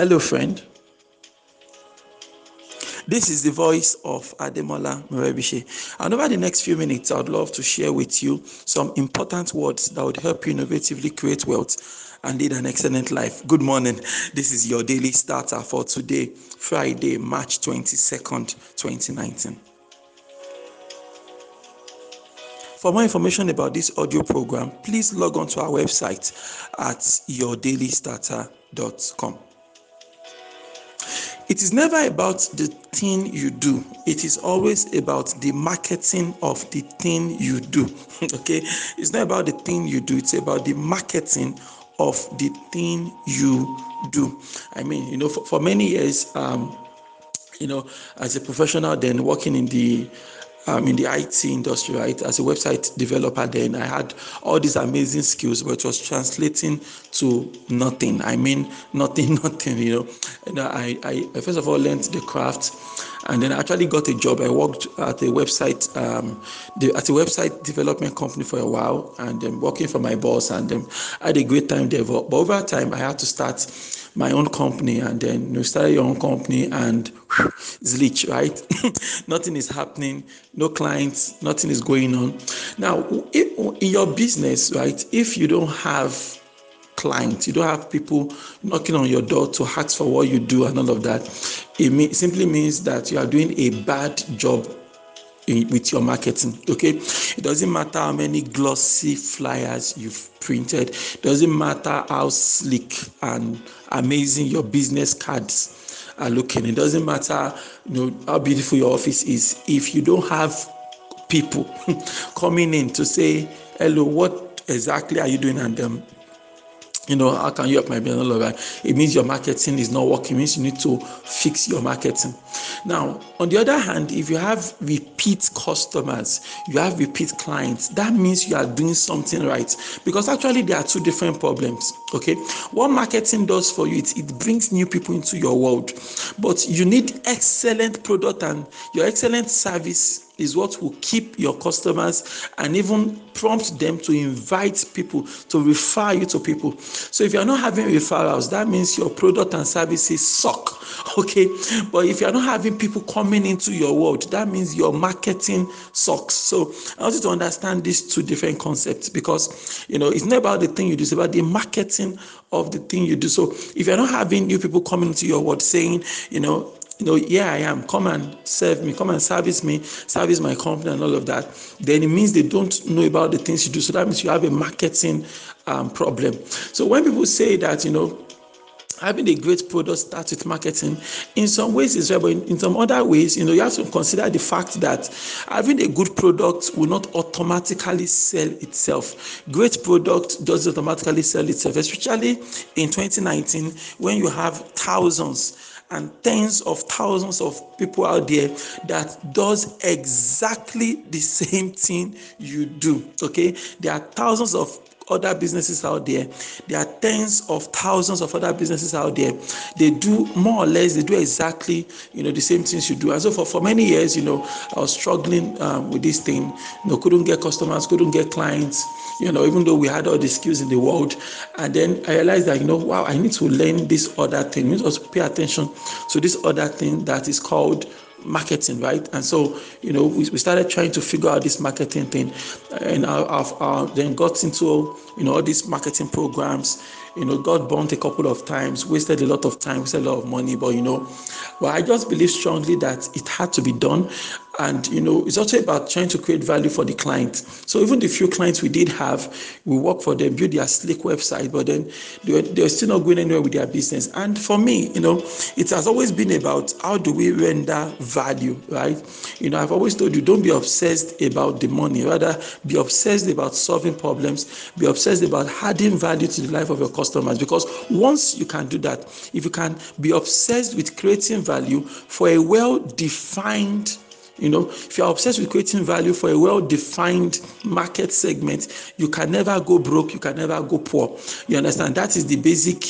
Hello, friend. This is the voice of Ademola Morebise. And over the next few minutes, I'd love to share with you some important words that would help you innovatively create wealth and lead an excellent life. Good morning. This is your daily starter for today, Friday, March 22nd, 2019. For more information about this audio program, please log on to our website at yourdailystarter.com. It is never about the thing you do, it is always about the marketing of the thing you do. okay, it's not about the thing you do, it's about the marketing of the thing you do. I mean, you know, for, for many years, um, you know, as a professional, then working in the um, in the IT industry, right? As a website developer, then I had all these amazing skills, but it was translating to nothing. I mean, nothing, nothing. You know, and I, I first of all learned the craft, and then I actually got a job. I worked at a website, um, the, at a website development company for a while, and um, working for my boss, and um, I had a great time there. But over time, I had to start my own company and then you start your own company and zlich right nothing is happening no clients nothing is going on now if, in your business right if you don't have clients you don't have people knocking on your door to ask for what you do and all of that. It mean, simply means that you are doing a bad job with your marketing okay? It doesn't matter how many glossy flyers you've printed. It doesn't matter how slick and amazing your business cards are looking. It doesn't matter you know how beautiful your office is. If you don't have people coming in to say hello what exactly are you doing? and um, you know, how can you help my business? It means your marketing is not working. It means you need to fix your marketing. Now, on the other hand, if you have repeat customers, you have repeat clients, that means you are doing something right. Because actually, there are two different problems. Okay, what marketing does for you, it, it brings new people into your world, but you need excellent product and your excellent service is what will keep your customers and even prompt them to invite people to refer you to people. So if you're not having referrals, that means your product and services suck. Okay. But if you're not having people coming into your world, that means your marketing sucks. So I want you to understand these two different concepts because you know it's not about the thing you do, it's about the marketing of the thing you do. So if you're not having new people coming into your world saying, you know, you know, yeah, I am. Come and serve me. Come and service me, service my company, and all of that. Then it means they don't know about the things you do. So that means you have a marketing um, problem. So when people say that, you know, having a great product starts with marketing in some ways is right but in, in, some other ways you know you have to consider the fact that having a good product will not automatically sell itself great product doesn't automatically sell itself especially in 2019 when you have thousands and tens of thousands of people out there that does exactly the same thing you do okay? There are thousands of other businesses out there. There are tens of thousands of other businesses out there. They do more or less, they do exactly, you know, the same things you do. And so for, for many years, you know, I was struggling um, with this thing. You know, couldn't get customers, couldn't get clients, you know, even though we had all the skills in the world. And then I realized that, you know, wow, I need to learn this other thing. I need to pay attention to this other thing that is called marketing, right? And so, you know, we, we started trying to figure out this marketing thing, and I've, I've then got into, you know, all these marketing programs. You know, got burnt a couple of times, wasted a lot of time, wasted a lot of money, but you know, well, I just believe strongly that it had to be done. And you know it's also about trying to create value for the client. So even the few clients we did have we work for them build their slick website but then they're, they're still not going anywhere with their business. And for me you know it has always been about how do we render value right? You know i've always told you don't be obsessed about the money. Rather be obsessed about solving problems. Be obsessed about adding value to the life of your customers because once you can do that if you can be obsessed with creating value for a well defined you know, if you're obsessed with creating value for a well defined market segment, you can never go broke, you can never go poor. You understand? That is the basic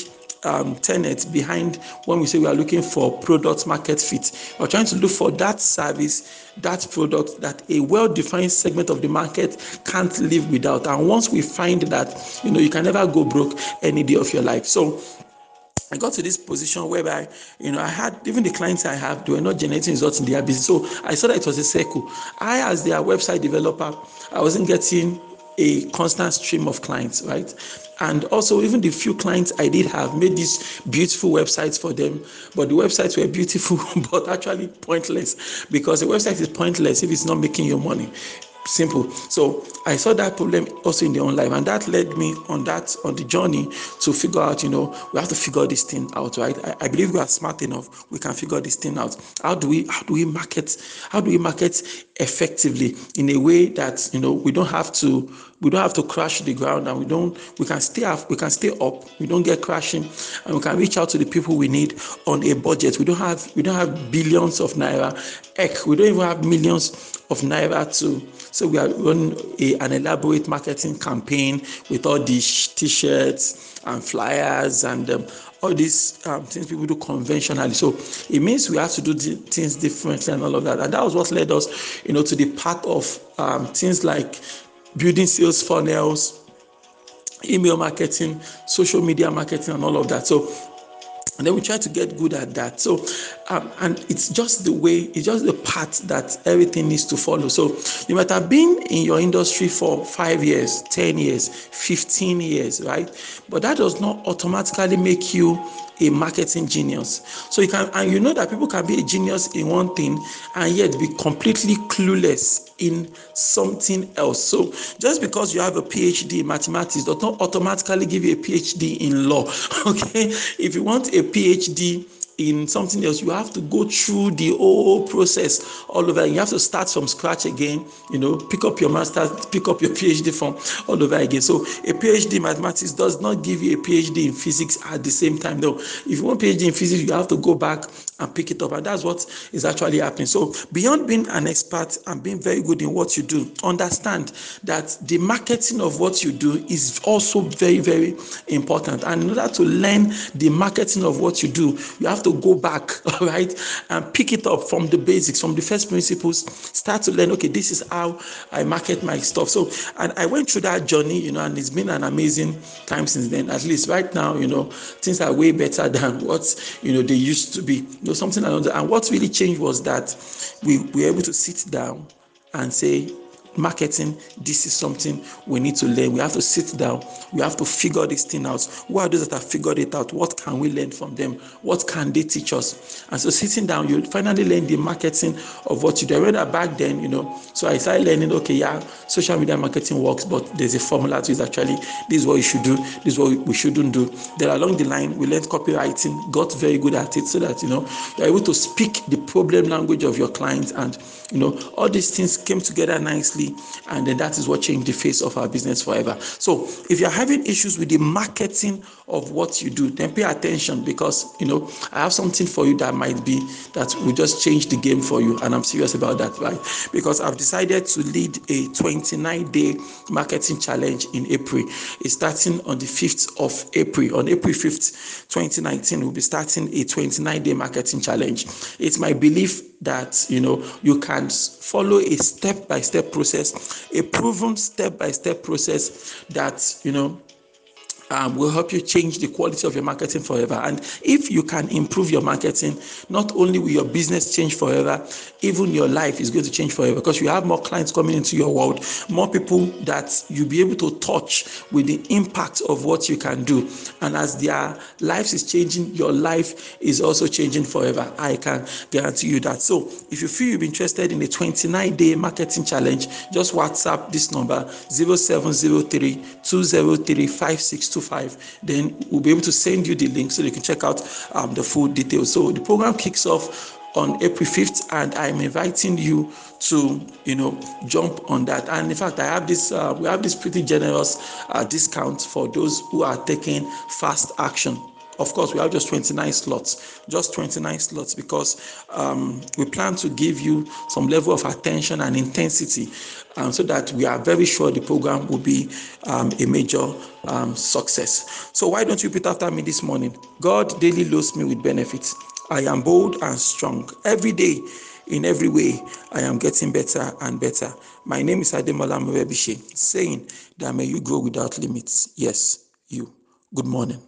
um, tenet behind when we say we are looking for product market fit. We're trying to look for that service, that product that a well defined segment of the market can't live without. And once we find that, you know, you can never go broke any day of your life. So, I got to this position whereby, you know, I had even the clients I have, they were not generating results in their business. So I saw that it was a circle. I, as their website developer, I wasn't getting a constant stream of clients, right? And also, even the few clients I did have made these beautiful websites for them, but the websites were beautiful, but actually pointless because the website is pointless if it's not making you money simple so i saw that problem also in the online and that led me on that on the journey to figure out you know we have to figure this thing out right? I, I, believe we are smart enough we can figure this thing out. How do we how do we market how do we market effectively in a way that you know we don't have to we don't have to crash the ground and we don't we can stay up we can stay up we don't get crashing and we can reach out to the people we need on a budget. We don't have we don't have billions of naira heck we don't even have millions of naira to so we are running a, an elaborate marketing campaign with all these t-shirts and flyers and um, all these um, things people do conventionally. So it means we have to do things differently and all of that. And that was what led us, you know, to the part of um, things like building sales funnels, email marketing, social media marketing, and all of that. So and then we try to get good at that. So um, and it's just the way it's just the path that everything needs to follow. So you might have been in your industry for five years 10 years 15 years right? But that does not automatically make you a marketing genius. So you can, and you know that people can be a genius in one thing and yet be completely clueless in something else. So just because you have a PhD in mathematics does not automatically give you a PhD in law. Okay, if you want a PhD in something else, you have to go through the whole process all over. You have to start from scratch again, you know, pick up your master, pick up your PhD from all over again. So a PhD in mathematics does not give you a PhD in physics at the same time. No, if you want PhD in physics, you have to go back and pick it up. And that's what is actually happening. So beyond being an expert and being very good in what you do, understand that the marketing of what you do is also very, very important. And in order to learn the marketing of what you do, you have to go back, all right, and pick it up from the basics, from the first principles, start to learn, okay, this is how I market my stuff. So, and I went through that journey, you know, and it's been an amazing time since then. At least right now, you know, things are way better than what, you know, they used to be. Something another. And what really changed was that we were able to sit down and say, marketing this is something we need to learn. We have to sit down. We have to figure this thing out. Who are those that have figured it out? What can we learn from them? What can they teach us? And so sitting down you finally learn the marketing of what you do. I read back then you know so i started learning okay yeah social media marketing works but there's a formula to it actually. This is what you should do. This is what we shouldn't do. Then along the line we learned copywriting got very good at it so that you know you're able to speak the problem language of your clients. And you know all these things came together nicely and then that is what changed the face of our business forever. So if you're having issues with the marketing of what you do, then pay attention because you know I have something for you that might be that will just change the game for you, and I'm serious about that, right? Because I've decided to lead a 29 day marketing challenge in April. It's starting on the 5th of April. On April 5th, 2019, we'll be starting a 29 day marketing challenge. It's my belief that you know you can follow a step by step process a proven step by step process that you know um, will help you change the quality of your marketing forever. And if you can improve your marketing, not only will your business change forever, even your life is going to change forever because you have more clients coming into your world, more people that you'll be able to touch with the impact of what you can do. And as their lives is changing, your life is also changing forever. I can guarantee you that. So if you feel you've been interested in a 29 day marketing challenge, just WhatsApp this number 0703 203 5 then we'll be able to send you the link so you can check out um, the full details so the program kicks off on April 5th, and I'm inviting you to, you know, jump on that. And in fact, I have this, uh, we have this pretty generous uh, discount for those who are taking fast action. Of course, we have just 29 slots, just 29 slots because um, we plan to give you some level of attention and intensity um, so that we are very sure the program will be um, a major um, success. So, why don't you repeat after me this morning? God daily loads me with benefits. I am bold and strong. Every day, in every way, I am getting better and better. My name is Ademola Morebise, saying that may you grow without limits. Yes, you. Good morning.